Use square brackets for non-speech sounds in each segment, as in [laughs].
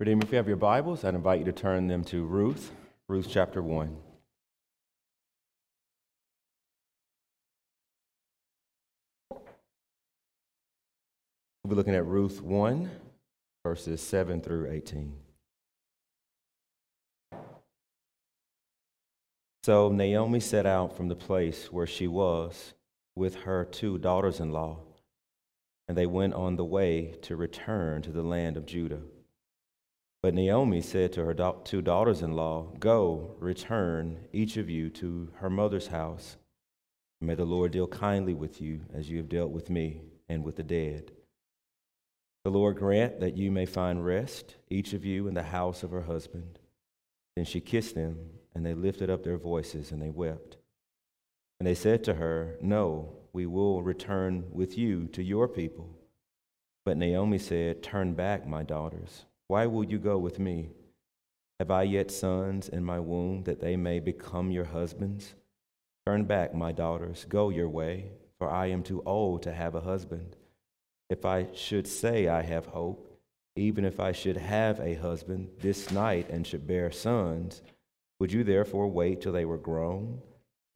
Redeemer, if you have your Bibles, I'd invite you to turn them to Ruth, Ruth chapter 1. We'll be looking at Ruth 1, verses 7 through 18. So Naomi set out from the place where she was with her two daughters in law, and they went on the way to return to the land of Judah. But Naomi said to her two daughters in law, Go, return, each of you, to her mother's house. May the Lord deal kindly with you as you have dealt with me and with the dead. The Lord grant that you may find rest, each of you, in the house of her husband. Then she kissed them, and they lifted up their voices and they wept. And they said to her, No, we will return with you to your people. But Naomi said, Turn back, my daughters. Why will you go with me? Have I yet sons in my womb that they may become your husbands? Turn back, my daughters, go your way, for I am too old to have a husband. If I should say I have hope, even if I should have a husband this night and should bear sons, would you therefore wait till they were grown?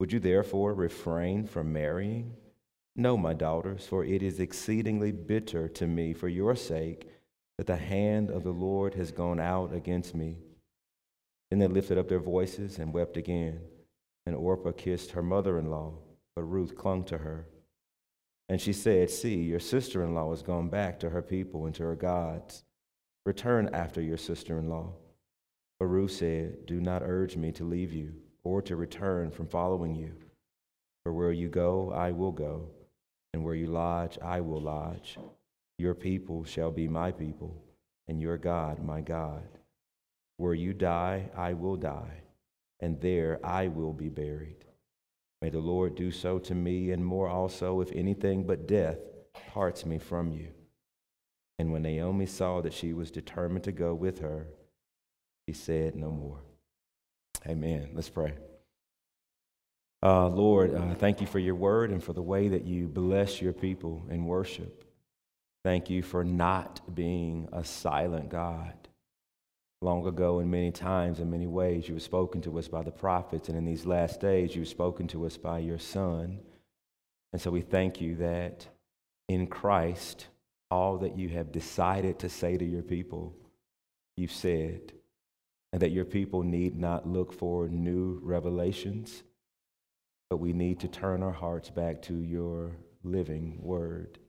Would you therefore refrain from marrying? No, my daughters, for it is exceedingly bitter to me for your sake that the hand of the Lord has gone out against me. Then they lifted up their voices and wept again. And Orpah kissed her mother in law, but Ruth clung to her. And she said, See, your sister in law has gone back to her people and to her gods. Return after your sister in law. But Ruth said, Do not urge me to leave you or to return from following you. For where you go, I will go, and where you lodge, I will lodge. Your people shall be my people, and your God my God. Where you die, I will die, and there I will be buried. May the Lord do so to me, and more also, if anything but death parts me from you. And when Naomi saw that she was determined to go with her, she said no more. Amen. Let's pray. Uh, Lord, uh, thank you for your word and for the way that you bless your people in worship. Thank you for not being a silent God. Long ago in many times in many ways you have spoken to us by the prophets and in these last days you've spoken to us by your son. And so we thank you that in christ all that you have decided to say to your people you've said and that your people need not look for new revelations but we need to turn our hearts back to your living word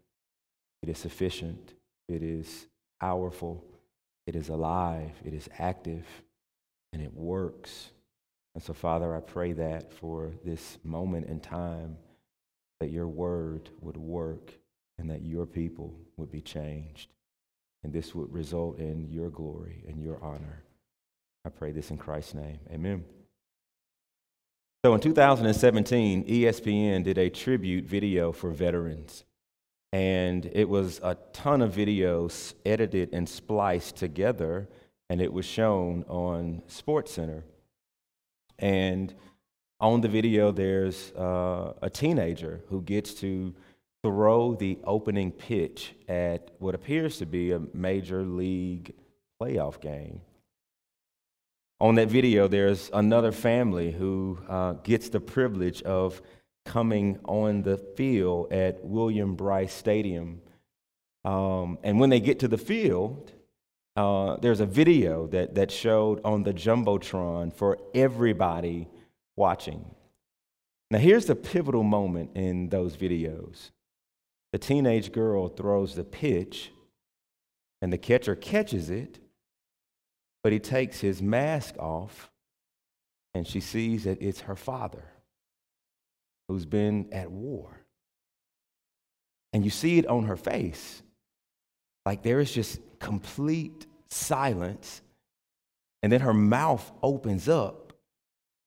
it is sufficient it is powerful it is alive, it is active, and it works. And so, Father, I pray that for this moment in time, that your word would work and that your people would be changed. And this would result in your glory and your honor. I pray this in Christ's name. Amen. So in 2017, ESPN did a tribute video for veterans and it was a ton of videos edited and spliced together and it was shown on SportsCenter and on the video there's uh, a teenager who gets to throw the opening pitch at what appears to be a major league playoff game. On that video there's another family who uh, gets the privilege of coming on the field at Williams-Brice Stadium. Um, and when they get to the field, uh, there's a video that, that showed on the Jumbotron for everybody watching. Now, here's the pivotal moment in those videos the teenage girl throws the pitch, and the catcher catches it, but he takes his mask off, and she sees that it's her father who's been at war. And you see it on her face. Like there is just complete silence. And then her mouth opens up.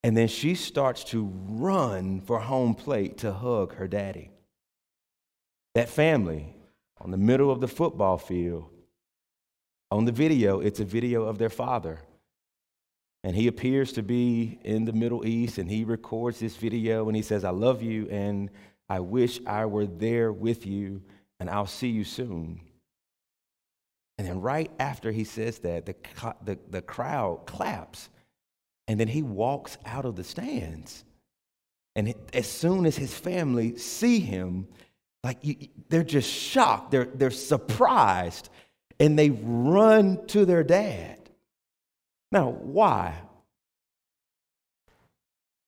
And then she starts to run for home plate to hug her daddy. That family on the middle of the football field, on the video, it's a video of their father and he appears to be in the Middle East and he records this video and he says, I love you and I wish I were there with you and I'll see you soon. And then right after he says that, the, the, the crowd claps. And then he walks out of the stands. And as soon as his family see him, like you, they're just shocked, they're, they're surprised, and they run to their dad. Now, why?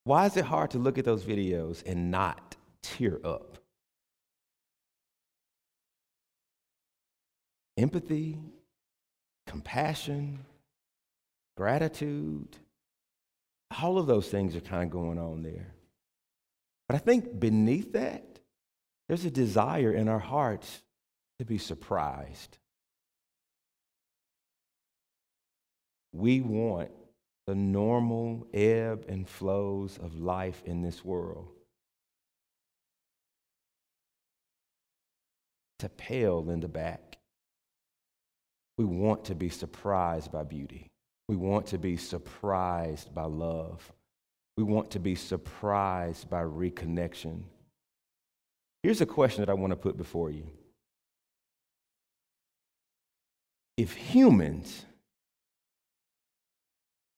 Why is it hard to look at those videos and not tear up? Empathy, compassion, gratitude, all of those things are kind of going on there. But I think beneath that, there's a desire in our hearts to be surprised. We want the normal ebb and flows of life in this world to pale in the back. We want to be surprised by beauty. We want to be surprised by love. We want to be surprised by reconnection. Here's a question that I want to put before you. If humans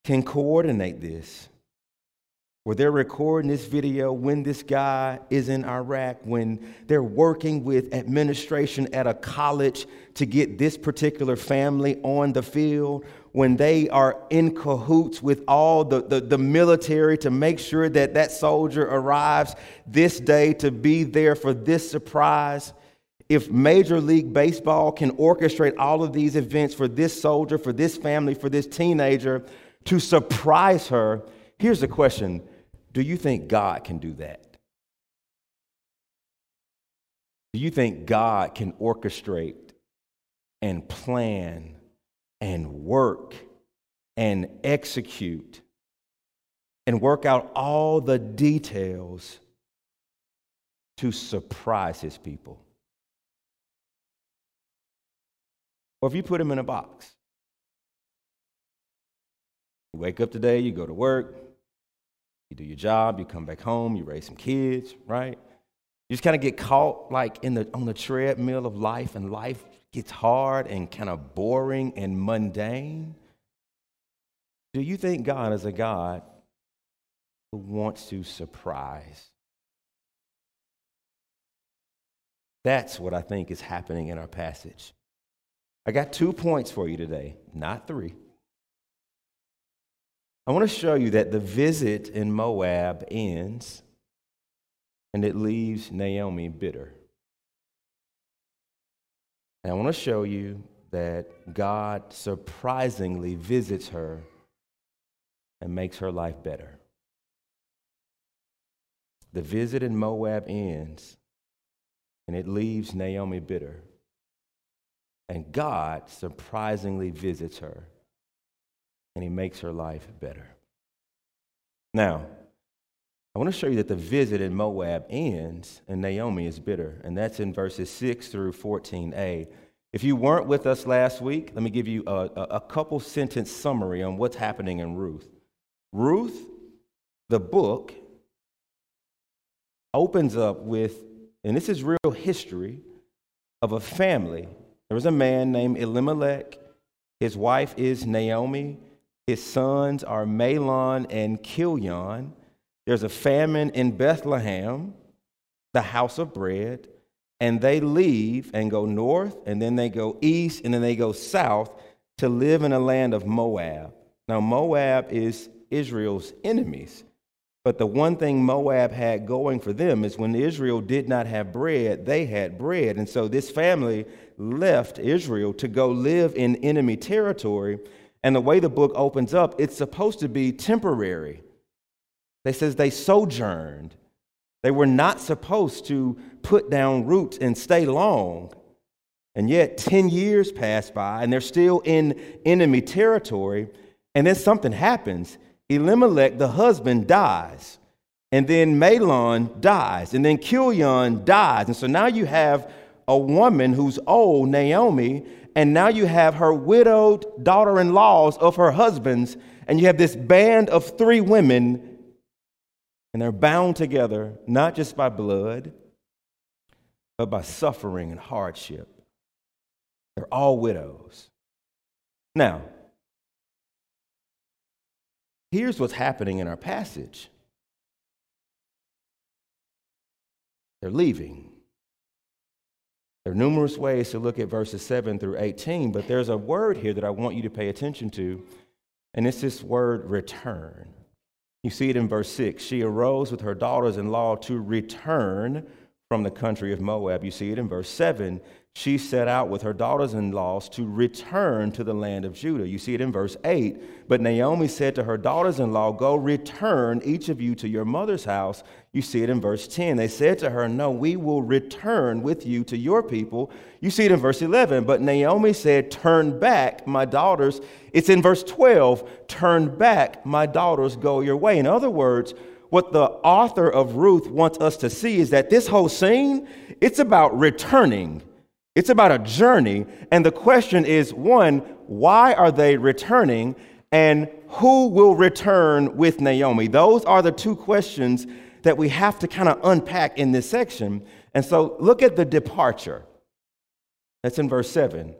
can coordinate this, where they're recording this video when this guy is in Iraq, when they're working with administration at a college to get this particular family on the field, when they are in cahoots with all the, the, the, military to make sure that that soldier arrives this day to be there for this surprise. If Major League Baseball can orchestrate all of these events for this soldier, for this family, for this teenager to surprise her, here's the question do you think God can do that? Do you think God can orchestrate and plan and work and execute and work out all the details to surprise his people? Or if you put him in a box, you wake up today, you go to work, you do your job, you come back home, you raise some kids, right? You just kind of get caught like in the on the treadmill of life, and life gets hard and kind of boring and mundane. Do you think God is a God who wants to surprise? That's what I think is happening in our passage. I got two points for you today, not three. I want to show you that the visit in Moab ends and it leaves Naomi bitter. And I want to show you that God surprisingly visits her and makes her life better. The visit in Moab ends and it leaves Naomi bitter. And God surprisingly visits her and he makes her life better. Now, I want to show you that the visit in Moab ends and Naomi is bitter, and that's in verses 6 through 14a. If you weren't with us last week, let me give you a, a couple sentence summary on what's happening in Ruth. Ruth, the book, opens up with, and this is real history, of a family. There was a man named Elimelech. His wife is Naomi. His sons are Mahlon and Chilion. There's a famine in Bethlehem, the house of bread, and they leave and go north, and then they go east, and then they go south to live in a land of Moab. Now, Moab is Israel's enemies. But the one thing Moab had going for them is when Israel did not have bread, they had bread. And so this family left Israel to go live in enemy territory and the way the book opens up, it's supposed to be temporary. They says they sojourned. They were not supposed to put down roots and stay long. And yet 10 years pass by and they're still in enemy territory. And then something happens. Elimelech, the husband, dies. And then Mahlon dies. And then Chilion dies. And so now you have a woman who's old, Naomi, and now you have her widowed daughter in laws of her husbands, and you have this band of three women, and they're bound together not just by blood, but by suffering and hardship. They're all widows. Now, here's what's happening in our passage they're leaving. There are numerous ways to look at verses 7 through 18, but there's a word here that I want you to pay attention to, and it's this word return. You see it in verse 6. She arose with her daughters in law to return from the country of Moab. You see it in verse 7 she set out with her daughters in laws to return to the land of Judah. You see it in verse 8. But Naomi said to her daughters in law, Go return, each of you, to your mother's house. You see it in verse 10. They said to her, No, we will return with you to your people. You see it in verse 11. But Naomi said, Turn back, my daughters. It's in verse 12. Turn back, my daughters, go your way. In other words, what the author of Ruth wants us to see is that this whole scene, it's about returning it's about a journey. And the question is one, why are they returning? And who will return with Naomi? Those are the two questions that we have to kind of unpack in this section. And so look at the departure. That's in verse 7.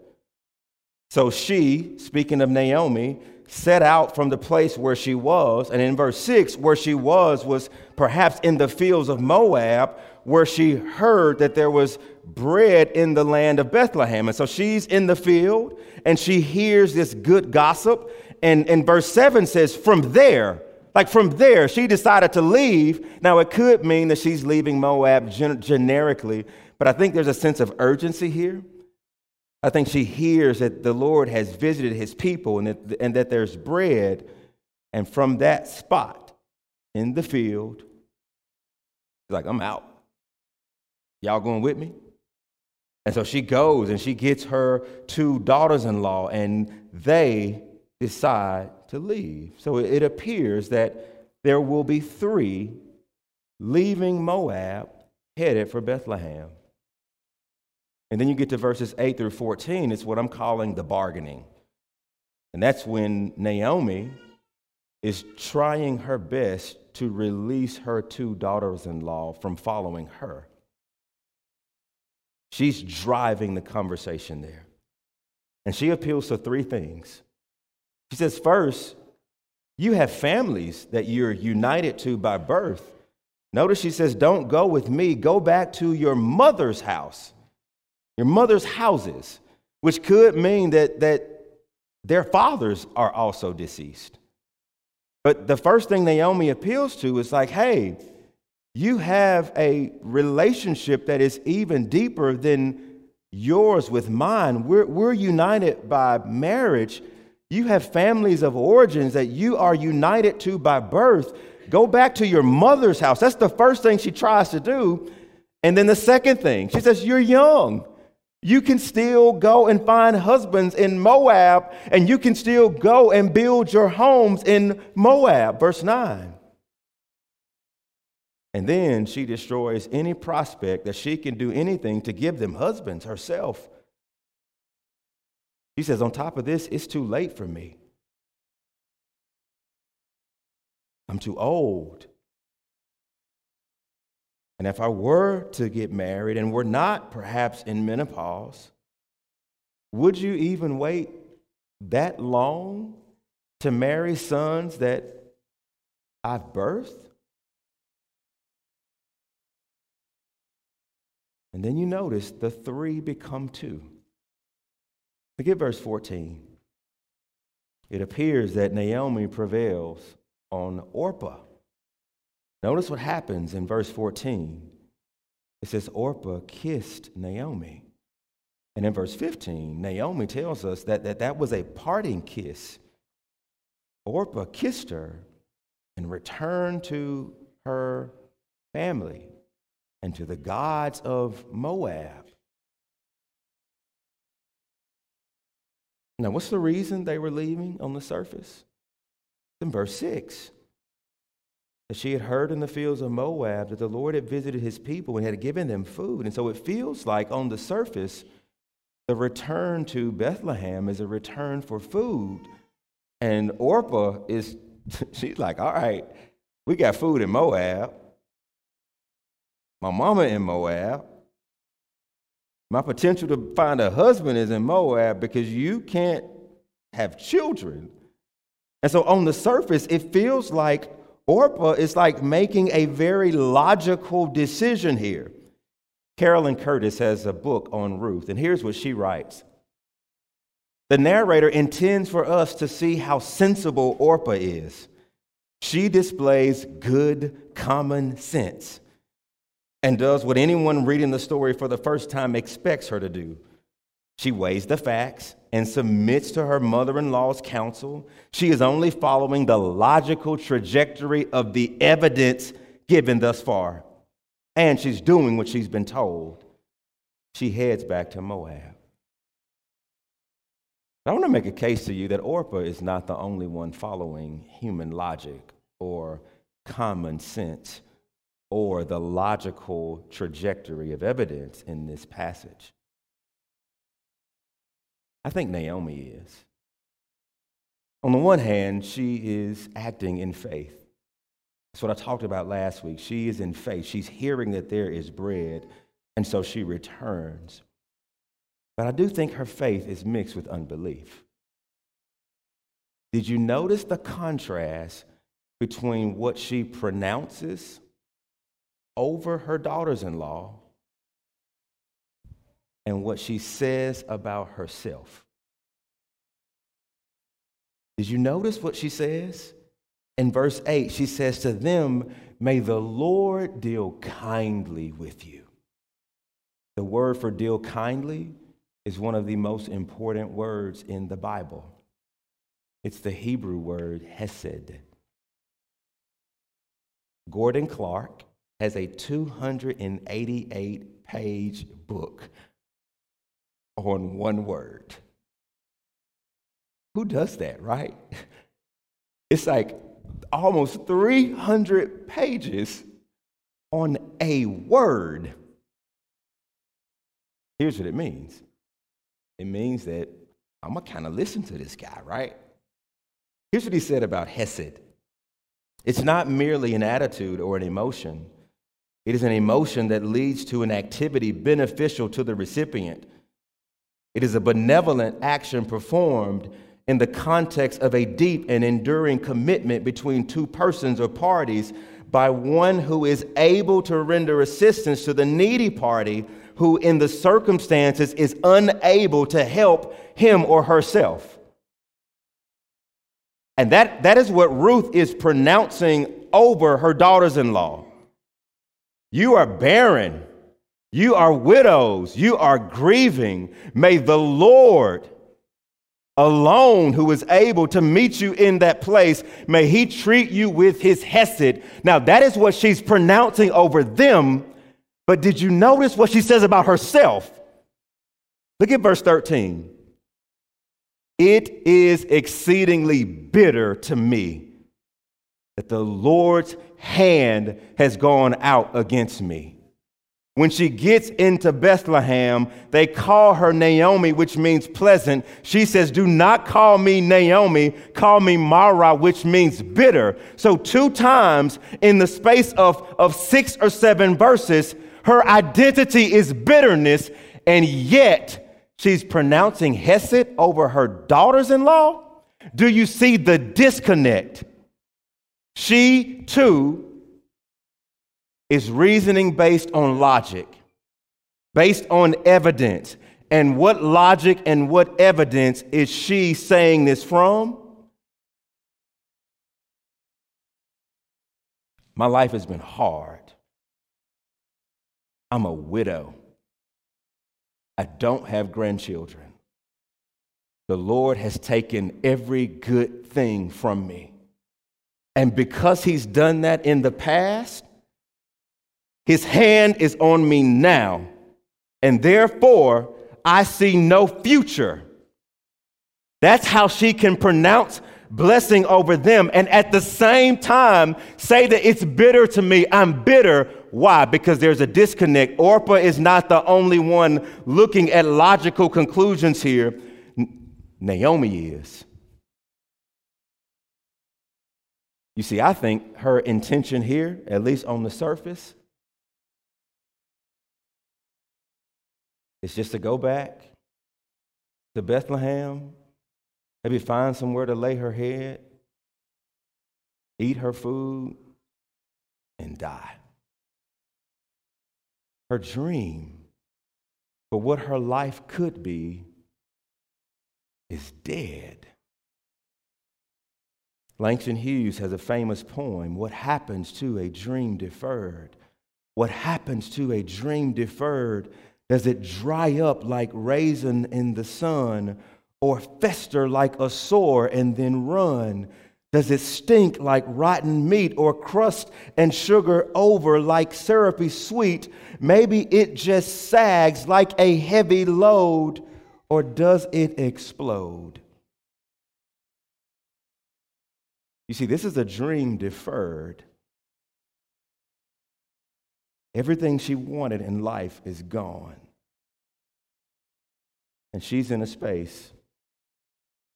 So she, speaking of Naomi, set out from the place where she was. And in verse 6, where she was was perhaps in the fields of Moab, where she heard that there was bread in the land of Bethlehem. And so she's in the field and she hears this good gossip. And, and verse 7 says, From there, like from there, she decided to leave. Now, it could mean that she's leaving Moab gen- generically, but I think there's a sense of urgency here. I think she hears that the Lord has visited his people and that, and that there's bread. And from that spot in the field, she's like, I'm out. Y'all going with me? And so she goes and she gets her two daughters in law, and they decide to leave. So it appears that there will be three leaving Moab headed for Bethlehem. And then you get to verses 8 through 14, it's what I'm calling the bargaining. And that's when Naomi is trying her best to release her two daughters in law from following her. She's driving the conversation there. And she appeals to three things. She says, first, you have families that you're united to by birth. Notice she says, Don't go with me, go back to your mother's house, your mother's houses, which could mean that, that their fathers are also deceased. But the first thing Naomi appeals to is like, hey, you have a relationship that is even deeper than yours with mine. We're, we're united by marriage. You have families of origins that you are united to by birth. Go back to your mother's house. That's the first thing she tries to do. And then the second thing, she says, You're young. You can still go and find husbands in Moab, and you can still go and build your homes in Moab. Verse 9. And then she destroys any prospect that she can do anything to give them husbands herself. She says, on top of this, it's too late for me. I'm too old. And if I were to get married and were not perhaps in menopause, would you even wait that long to marry sons that I've birthed? And then you notice the three become two. Look at verse 14. It appears that Naomi prevails on Orpah. Notice what happens in verse 14. It says, Orpah kissed Naomi. And in verse 15, Naomi tells us that that, that was a parting kiss. Orpah kissed her and returned to her family and to the gods of Moab. Now, what's the reason they were leaving on the surface? In verse 6, that she had heard in the fields of Moab that the Lord had visited his people and had given them food. And so it feels like on the surface, the return to Bethlehem is a return for food. And Orpah is, [laughs] she's like, all right, we got food in Moab. My mama in Moab. My potential to find a husband is in Moab because you can't have children. And so on the surface, it feels like Orpah is like making a very logical decision here. Carolyn Custis has a book on Ruth, and here's what she writes. The narrator intends for us to see how sensible Orpah is. She displays good common sense and does what anyone reading the story for the first time expects her to do. She weighs the facts and submits to her mother in law's counsel. She is only following the logical trajectory of the evidence given thus far. And she's doing what she's been told. She heads back to Moab. I want to make a case to you that Orpah is not the only one following human logic or common sense or the logical trajectory of evidence in this passage. I think Naomi is. On the one hand, she is acting in faith. That's what I talked about last week. She is in faith. She's hearing that there is bread, and so she returns. But I do think her faith is mixed with unbelief. Did you notice the contrast between what she pronounces over her daughters in law and what she says about herself. Did you notice what she says? In verse 8, she says to them, May the Lord deal kindly with you. The word for deal kindly is one of the most important words in the Bible. It's the Hebrew word hesed. Gordon Clark has a 288 page book on one word. Who does that, right? [laughs] It's like almost 300 pages on a word. Here's what it means it means that I'm going to kind of listen to this guy, right? Here's what he said about Hesed it's not merely an attitude or an emotion, it is an emotion that leads to an activity beneficial to the recipient. It is a benevolent action performed in the context of a deep and enduring commitment between two persons or parties by one who is able to render assistance to the needy party who, in the circumstances, is unable to help him or herself. And that, that is what Ruth is pronouncing over her daughters in law. You are barren. You are widows. You are grieving. May the Lord alone, who is able to meet you in that place, may he treat you with his hesed. Now, that is what she's pronouncing over them. But did you notice what she says about herself? Look at verse 13. It is exceedingly bitter to me that the Lord's hand has gone out against me. When she gets into Bethlehem, they call her Naomi, which means pleasant. She says, Do not call me Naomi, call me Mara, which means bitter. So, two times in the space of, of six or seven verses, her identity is bitterness, and yet she's pronouncing Hesed over her daughters in law. Do you see the disconnect? She too is reasoning based on logic, based on evidence. And what logic and what evidence is she saying this from? My life has been hard. I'm a widow. I don't have grandchildren. The Lord has taken every good thing from me. And because He's done that in the past, his hand is on me now, and therefore I see no future. That's how she can pronounce blessing over them and at the same time say that it's bitter to me. I'm bitter. Why? Because there's a disconnect. Orpah is not the only one looking at logical conclusions here, Naomi is. You see, I think her intention here, at least on the surface, is just to go back to Bethlehem, maybe find somewhere to lay her head, eat her food, and die. Her dream for what her life could be is dead. Langston Hughes has a famous poem What happens to a dream deferred? What happens to a dream deferred? Does it dry up like raisin in the sun, or fester like a sore and then run? Does it stink like rotten meat, or crust and sugar over like syrupy sweet? Maybe it just sags like a heavy load, or does it explode? You see, this is a dream deferred. Everything she wanted in life is gone. And she's in a space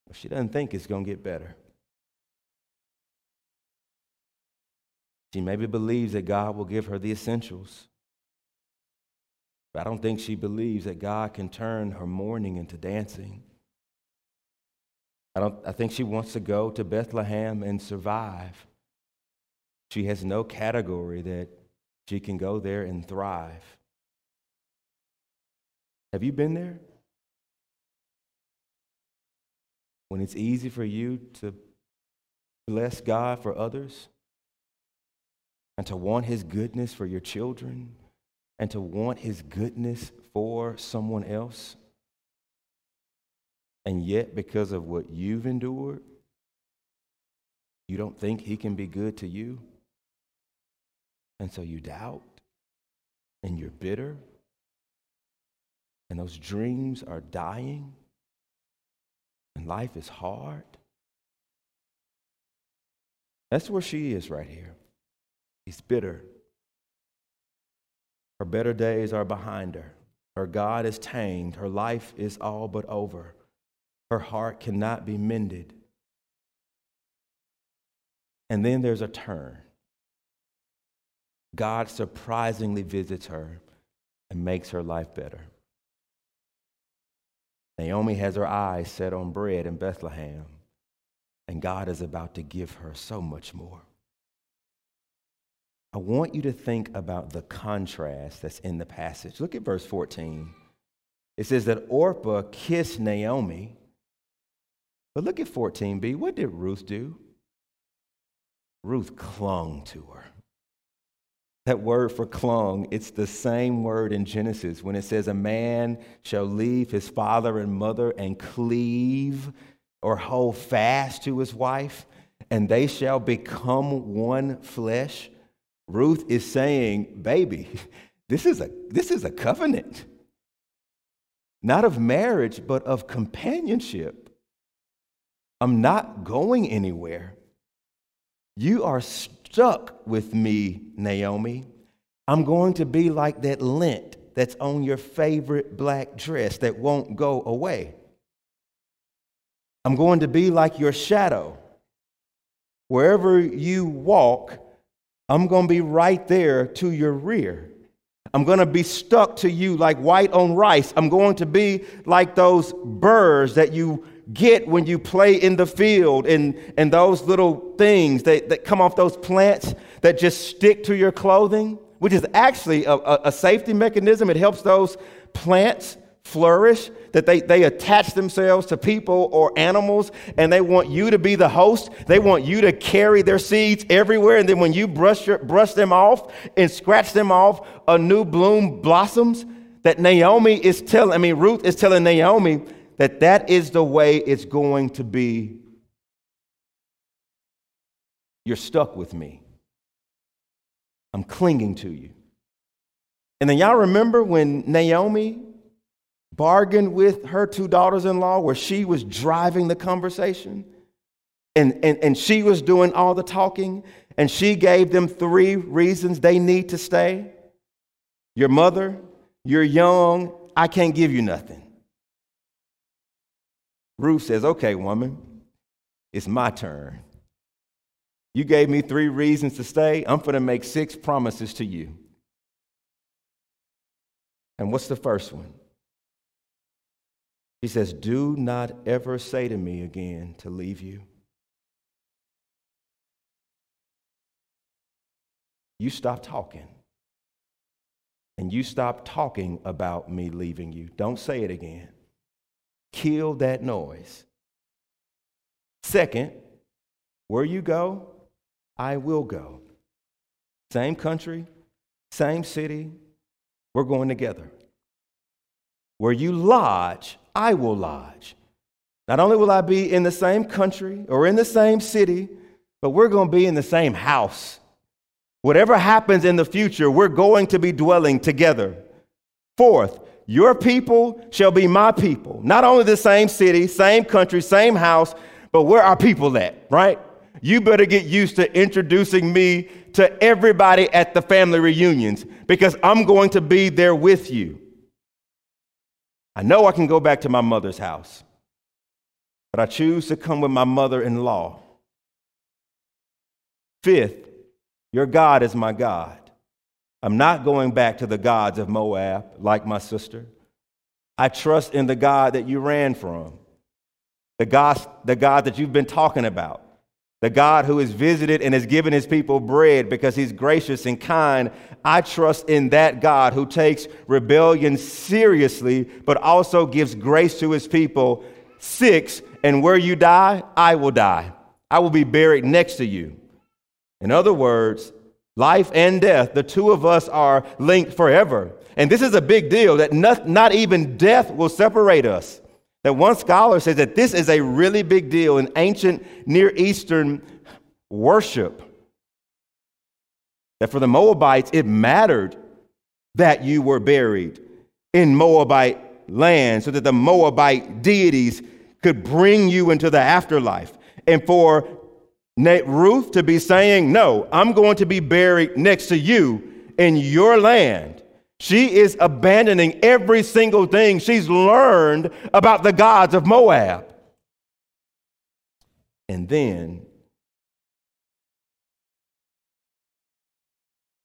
where she doesn't think it's going to get better. She maybe believes that God will give her the essentials. But I don't think she believes that God can turn her mourning into dancing. I, don't, I think she wants to go to Bethlehem and survive. She has no category that she can go there and thrive. Have you been there? When it's easy for you to bless God for others and to want His goodness for your children and to want His goodness for someone else. And yet, because of what you've endured, you don't think He can be good to you. And so you doubt and you're bitter. And those dreams are dying. And life is hard. That's where she is right here. He's bitter. Her better days are behind her. Her God is tamed. Her life is all but over. Her heart cannot be mended. And then there's a turn. God surprisingly visits her and makes her life better. Naomi has her eyes set on bread in Bethlehem, and God is about to give her so much more. I want you to think about the contrast that's in the passage. Look at verse 14. It says that Orpah kissed Naomi but look at 14b. What did Ruth do? Ruth clung to her. That word for clung, it's the same word in Genesis when it says, A man shall leave his father and mother and cleave or hold fast to his wife, and they shall become one flesh. Ruth is saying, Baby, [laughs] this is a, this is a covenant, not of marriage, but of companionship. I'm not going anywhere. You are stuck with me, Naomi. I'm going to be like that lint that's on your favorite black dress that won't go away. I'm going to be like your shadow. Wherever you walk, I'm going to be right there to your rear. I'm going to be stuck to you like white on rice. I'm going to be like those birds that you get when you play in the field and, and those little things that, that come off those plants that just stick to your clothing, which is actually a, a, safety mechanism. It helps those plants flourish, that they, they attach themselves to people or animals, and they want you to be the host. They want you to carry their seeds everywhere. And then when you brush, your, brush them off and scratch them off, a new bloom blossoms. That Naomi is telling, I mean, Ruth is telling Naomi, that that is the way it's going to be. You're stuck with me. I'm clinging to you. And then y'all remember when Naomi bargained with her two daughters in law, where she was driving the conversation and, and, and she was doing all the talking, and she gave them three reasons they need to stay. Your mother, you're young, I can't give you nothing. Ruth says, Okay, woman, it's my turn. You gave me three reasons to stay. I'm going to make six promises to you. And what's the first one? She says, Do not ever say to me again to leave you. You stop talking. And you stop talking about me leaving you. Don't say it again. Kill that noise. Second, where you go, I will go. Same country, same city, we're going together. Where you lodge, I will lodge. Not only will I be in the same country or in the same city, but we're going to be in the same house. Whatever happens in the future, we're going to be dwelling together. Fourth, your people shall be my people. Not only the same city, same country, same house, but where are people at, right? You better get used to introducing me to everybody at the family reunions because I'm going to be there with you. I know I can go back to my mother's house, but I choose to come with my mother in law. Fifth, your God is my God. I'm not going back to the gods of Moab like my sister. I trust in the God that you ran from, the God, the God that you've been talking about, the God who has visited and has given his people bread because he's gracious and kind. I trust in that God who takes rebellion seriously, but also gives grace to his people. Six, and where you die, I will die. I will be buried next to you. In other words, life and death, the two of us are linked forever. And this is a big deal that not, not even death will separate us. That one scholar says that this is a really big deal in ancient Near Eastern worship. That for the Moabites, it mattered that you were buried in Moabite land so that the Moabite deities could bring you into the afterlife. And for Ruth to be saying, No, I'm going to be buried next to you in your land. She is abandoning every single thing she's learned about the gods of Moab. And then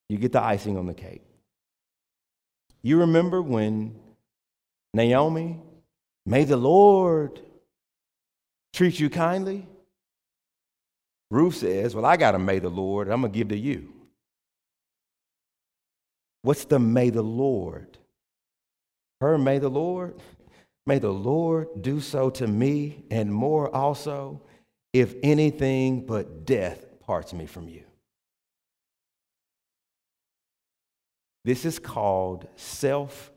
you get the icing on the cake. You remember when Naomi, may the Lord treat you kindly? Ruth says, Well, I got a may the Lord, I'm going to give to you. What's the may the Lord? Her may the Lord? May the Lord do so to me and more also, if anything but death parts me from you. This is called self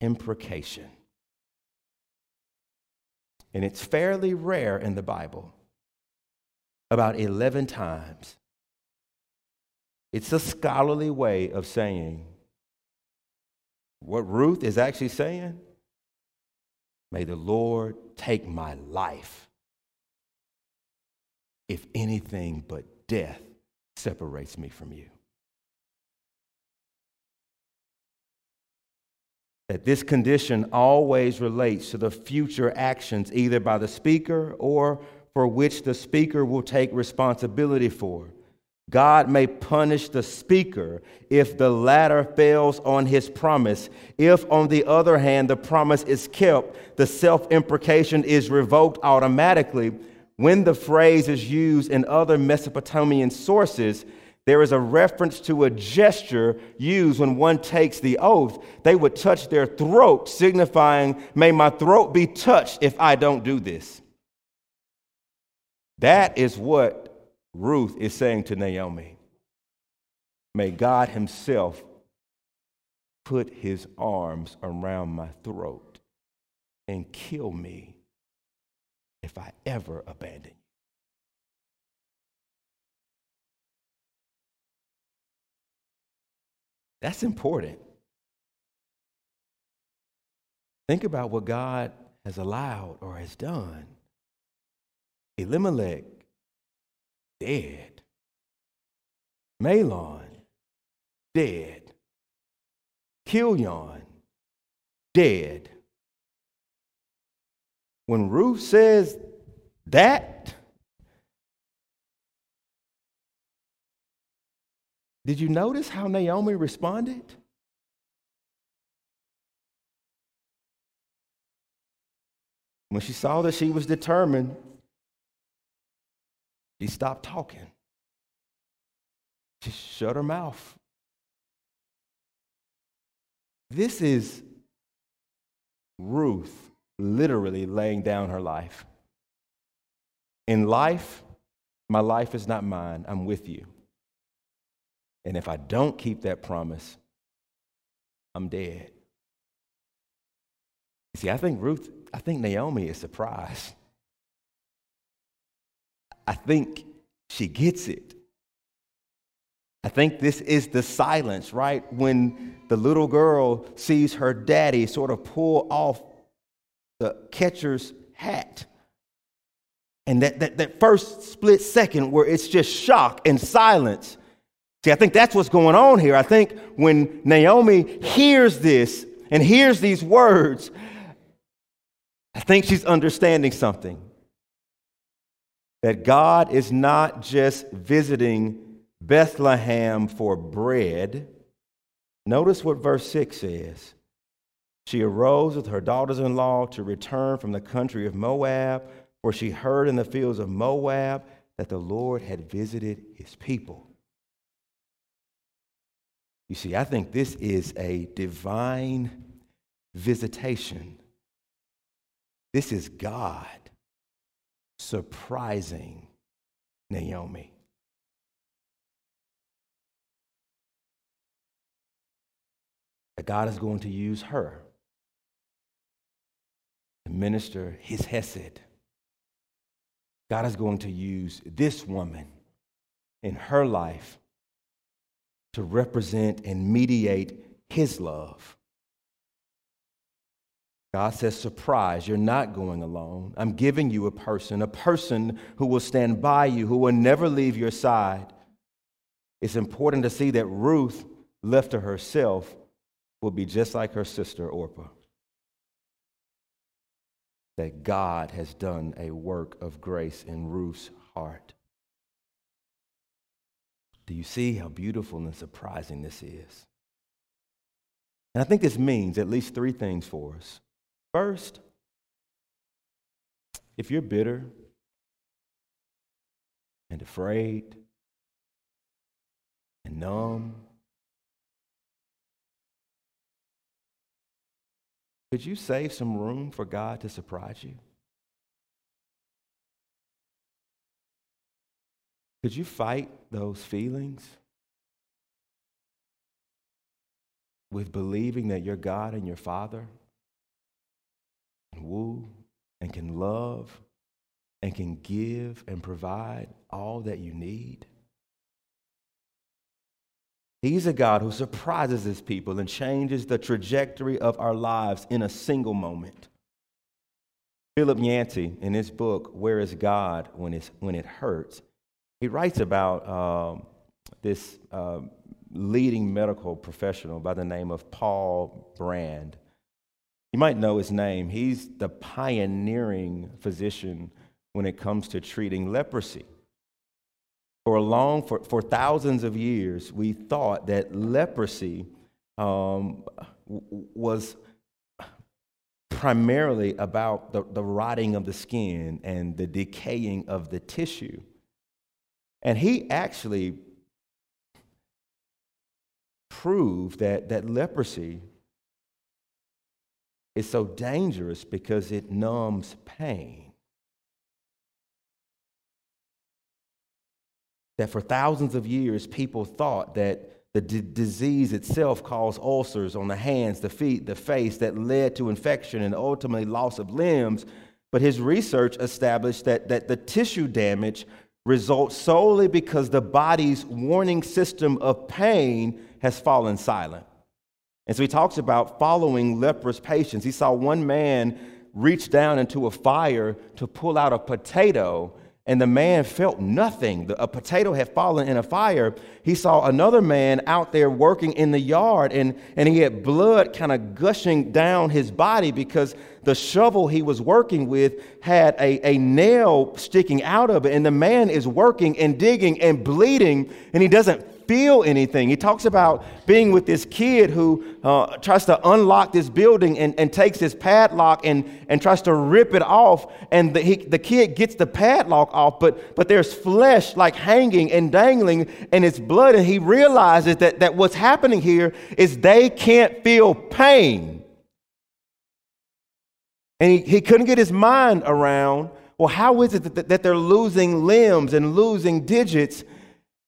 imprecation. And it's fairly rare in the Bible about 11 times. It's a scholarly way of saying what Ruth is actually saying. May the Lord take my life if anything but death separates me from you. That this condition always relates to the future actions, either by the speaker or for which the speaker will take responsibility for. God may punish the speaker if the latter fails on his promise. If, on the other hand, the promise is kept, the self imprecation is revoked automatically. When the phrase is used in other Mesopotamian sources, there is a reference to a gesture used when one takes the oath. They would touch their throat, signifying, May my throat be touched if I don't do this. That is what Ruth is saying to Naomi. May God Himself put His arms around my throat and kill me if I ever abandon you. That's important. Think about what God has allowed or has done. Elimelech, dead. Mahlon, dead. Chilion, dead. When Ruth says that, did you notice how Naomi responded? When she saw that she was determined, she stopped talking. She shut her mouth. This is Ruth literally laying down her life. In life, my life is not mine, I'm with you. And if I don't keep that promise, I'm dead. See, I think Ruth, I think Naomi is surprised. I think she gets it. I think this is the silence, right? When the little girl sees her daddy sort of pull off the catcher's hat. And that, that, that first split second where it's just shock and silence. See, I think that's what's going on here. I think when Naomi hears this and hears these words, I think she's understanding something. That God is not just visiting Bethlehem for bread. Notice what verse 6 says. She arose with her daughters in law to return from the country of Moab, for she heard in the fields of Moab that the Lord had visited his people. You see, I think this is a divine visitation. This is God surprising Naomi. That God is going to use her to minister his Hesed. God is going to use this woman in her life to represent and mediate his love. God says, Surprise, you're not going alone. I'm giving you a person, a person who will stand by you, who will never leave your side. It's important to see that Ruth, left to herself, will be just like her sister Orpah. That God has done a work of grace in Ruth's heart. Do you see how beautiful and surprising this is? And I think this means at least three things for us. First, if you're bitter and afraid and numb, could you save some room for God to surprise you? Could you fight those feelings with believing that your God and your Father can woo and can love and can give and provide all that you need? He's a God who surprises his people and changes the trajectory of our lives in a single moment. Philip Yancey, in his book, Where is God When, it's, when It Hurts, he writes about um, this uh, leading medical professional by the name of Paul Brand. You might know his name. He's the pioneering physician when it comes to treating leprosy. For a long, for, for thousands of years, we thought that leprosy um, was primarily about the, the rotting of the skin and the decaying of the tissue. And he actually proved that, that leprosy is so dangerous because it numbs pain. That for thousands of years, people thought that the d- disease itself caused ulcers on the hands, the feet, the face that led to infection and ultimately loss of limbs. But his research established that, that the tissue damage results solely because the body's warning system of pain has fallen silent. And so he talks about following leprous patients. He saw one man reach down into a fire to pull out a potato and the man felt nothing. a potato had fallen in a fire. He saw another man out there working in the yard, and, and he had blood kind of gushing down his body because the shovel he was working with had a, a nail sticking out of it. And the man is working and digging and bleeding, and he doesn't feel anything. He talks about being with this kid who uh, tries to unlock this building and, and takes his padlock and, and tries to rip it off. And the, he, the kid gets the padlock off, but, but there's flesh like hanging and dangling and it's blood. And he realizes that, that what's happening here is they can't feel pain. And he, he couldn't get his mind around well, how is it that, that they're losing limbs and losing digits?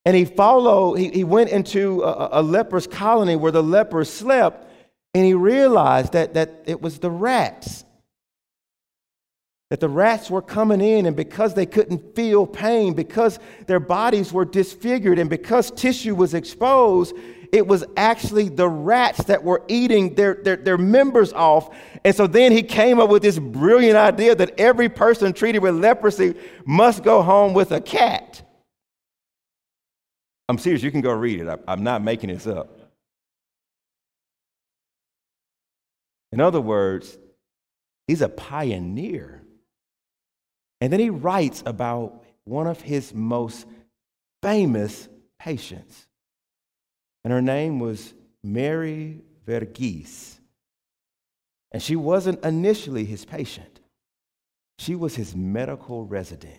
And he followed, he, he went into a, a leper's colony where the lepers slept, and he realized that, that it was the rats. That the rats were coming in, and because they couldn't feel pain, because their bodies were disfigured, and because tissue was exposed, it was actually the rats that were eating their, their, their members off. And so then he came up with this brilliant idea that every person treated with leprosy must go home with a cat. I'm serious, you can go read it. I'm not making this up. In other words, he's a pioneer. And then he writes about one of his most famous patients and her name was Mary Verghese. And she wasn't initially his patient, she was his medical resident.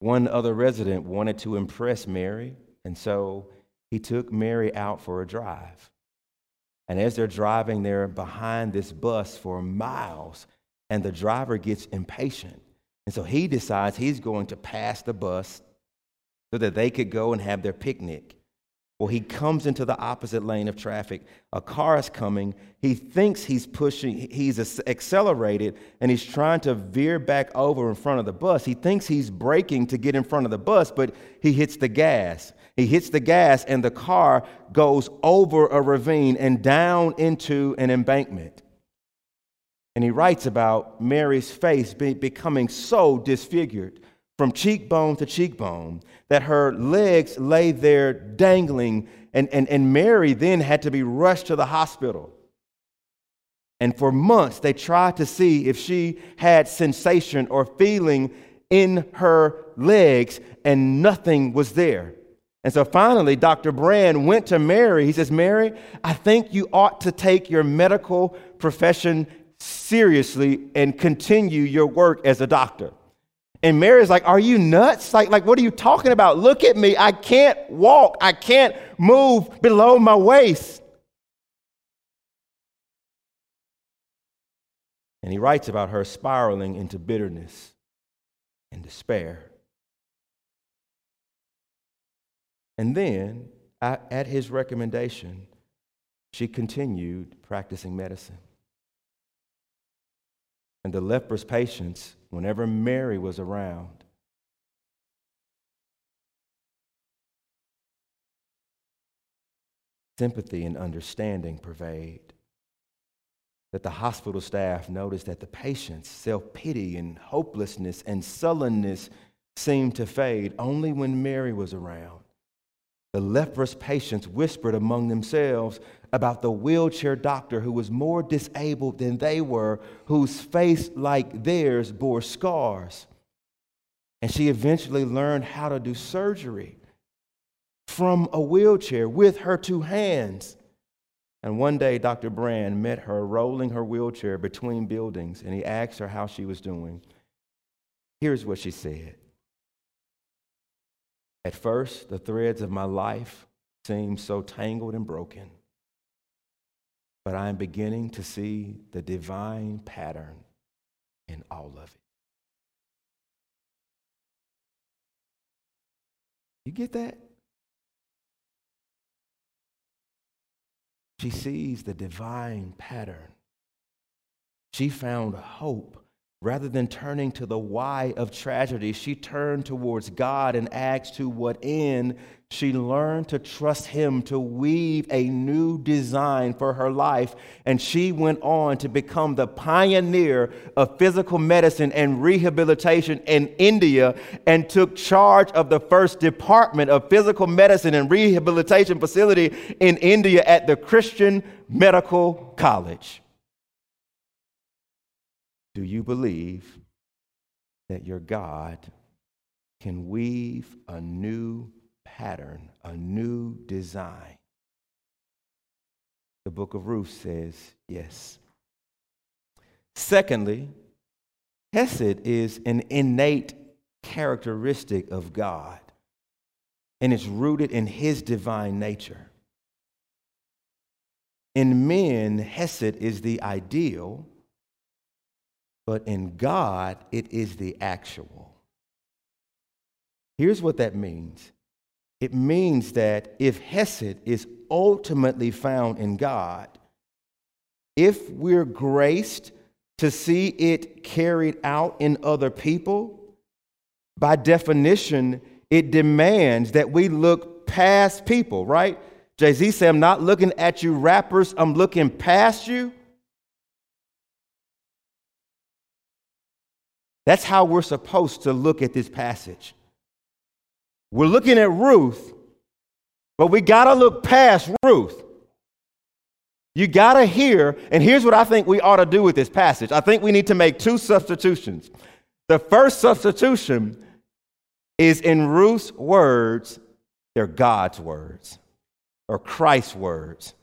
One other resident wanted to impress Mary, and so he took Mary out for a drive. And as they're driving, they're behind this bus for miles, and the driver gets impatient. And so he decides he's going to pass the bus so that they could go and have their picnic. Well, he comes into the opposite lane of traffic. A car is coming. He thinks he's pushing, he's accelerated, and he's trying to veer back over in front of the bus. He thinks he's braking to get in front of the bus, but he hits the gas. He hits the gas, and the car goes over a ravine and down into an embankment. And he writes about Mary's face becoming so disfigured from cheekbone to cheekbone, that her legs lay there dangling, and, and, and Mary then had to be rushed to the hospital. And for months, they tried to see if she had sensation or feeling in her legs, and nothing was there. And so finally, Dr. Brand went to Mary. He says, Mary, I think you ought to take your medical profession seriously and continue your work as a doctor. And Mary's like, Are you nuts? Like, like, what are you talking about? Look at me. I can't walk. I can't move below my waist. And he writes about her spiraling into bitterness and despair. And then, at his recommendation, she continued practicing medicine. And the leprous patients whenever Mary was around. Sympathy and understanding pervade. That the hospital staff noticed that the patient's self pity and hopelessness and sullenness seemed to fade only when Mary was around. The leprous patients whispered among themselves about the wheelchair doctor who was more disabled than they were, whose face, like theirs, bore scars. And she eventually learned how to do surgery from a wheelchair with her two hands. And one day, Dr. Brand met her rolling her wheelchair between buildings, and he asked her how she was doing. Here's what she said At first, the threads of my life seemed so tangled and broken but I am beginning to see the divine pattern in all of it. You get that? She sees the divine pattern. She found hope Rather than turning to the why of tragedy, she turned towards God and asked to what end she learned to trust Him to weave a new design for her life. And she went on to become the pioneer of physical medicine and rehabilitation in India and took charge of the first department of physical medicine and rehabilitation facility in India at the Christian Medical College. Do you believe that your God can weave a new pattern, a new design. The book of Ruth says yes. Secondly, Hesed is an innate characteristic of God, and it's rooted in his divine nature. In men, Hesed is the ideal, but in God, it is the actual. Here's what that means it means that if Hesed is ultimately found in God, if we're graced to see it carried out in other people, by definition, it demands that we look past people, right? Jay Z said, I'm not looking at you rappers, I'm looking past you. That's how we're supposed to look at this passage. We're looking at Ruth, but we got to look past Ruth. You got to hear, and here's what I think we ought to do with this passage. I think we need to make two substitutions. The first substitution is in Ruth's words, they're God's words or Christ's words.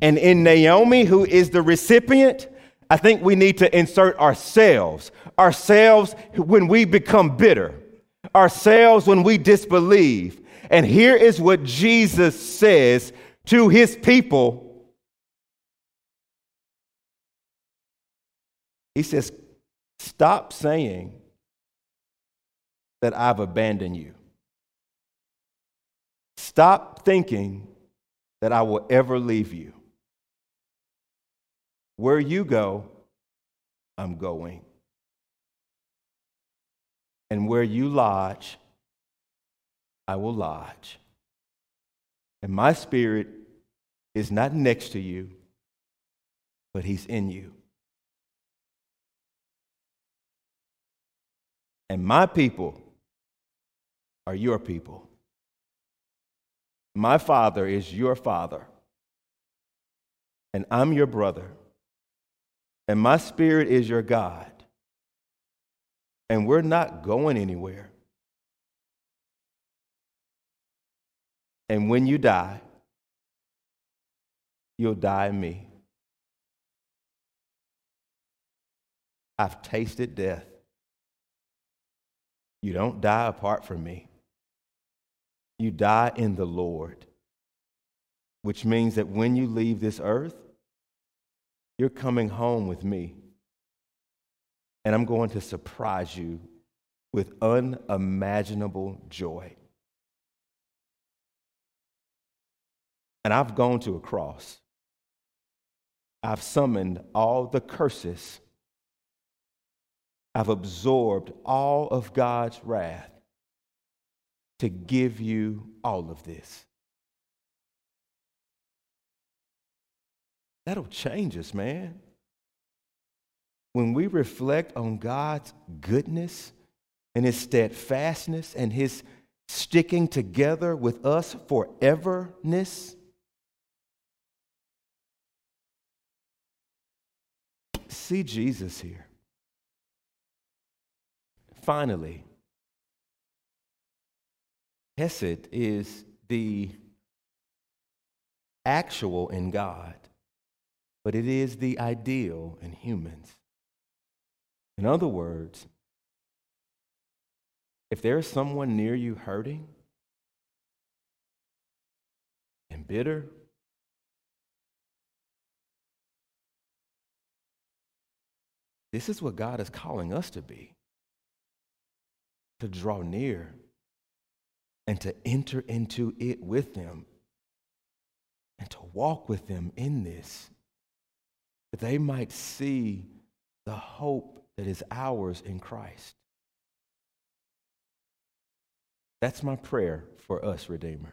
And in Naomi, who is the recipient, I think we need to insert ourselves. Ourselves when we become bitter, ourselves when we disbelieve. And here is what Jesus says to his people He says, Stop saying that I've abandoned you. Stop thinking that I will ever leave you. Where you go, I'm going. And where you lodge, I will lodge. And my spirit is not next to you, but he's in you. And my people are your people. My father is your father. And I'm your brother. And my spirit is your God. And we're not going anywhere. And when you die, you'll die in me. I've tasted death. You don't die apart from me. You die in the Lord, which means that when you leave this earth, you're coming home with me. And I'm going to surprise you with unimaginable joy. And I've gone to a cross. I've summoned all the curses I've absorbed all of God's wrath to give you all of this. That'll change us, man. When we reflect on God's goodness and his steadfastness and his sticking together with us foreverness, see Jesus here. Finally, Hesed is the actual in God, but it is the ideal in humans. In other words, if there is someone near you hurting and bitter, this is what God is calling us to be to draw near and to enter into it with them and to walk with them in this, that they might see the hope that is ours in Christ. That's my prayer for us, Redeemer.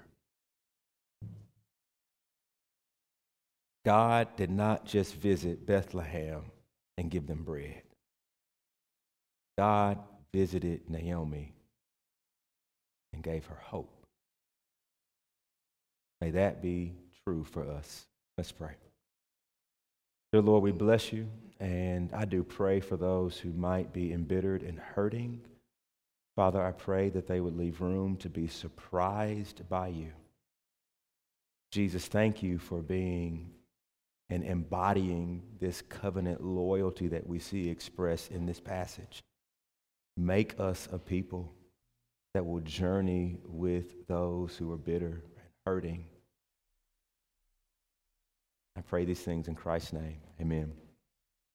God did not just visit Bethlehem and give them bread. God visited Naomi and gave her hope. May that be true for us. Let's pray. Dear Lord, we bless you, and I do pray for those who might be embittered and hurting. Father, I pray that they would leave room to be surprised by you. Jesus, thank you for being and embodying this covenant loyalty that we see expressed in this passage. Make us a people that will journey with those who are bitter and hurting. I pray these things in Christ's name. Amen.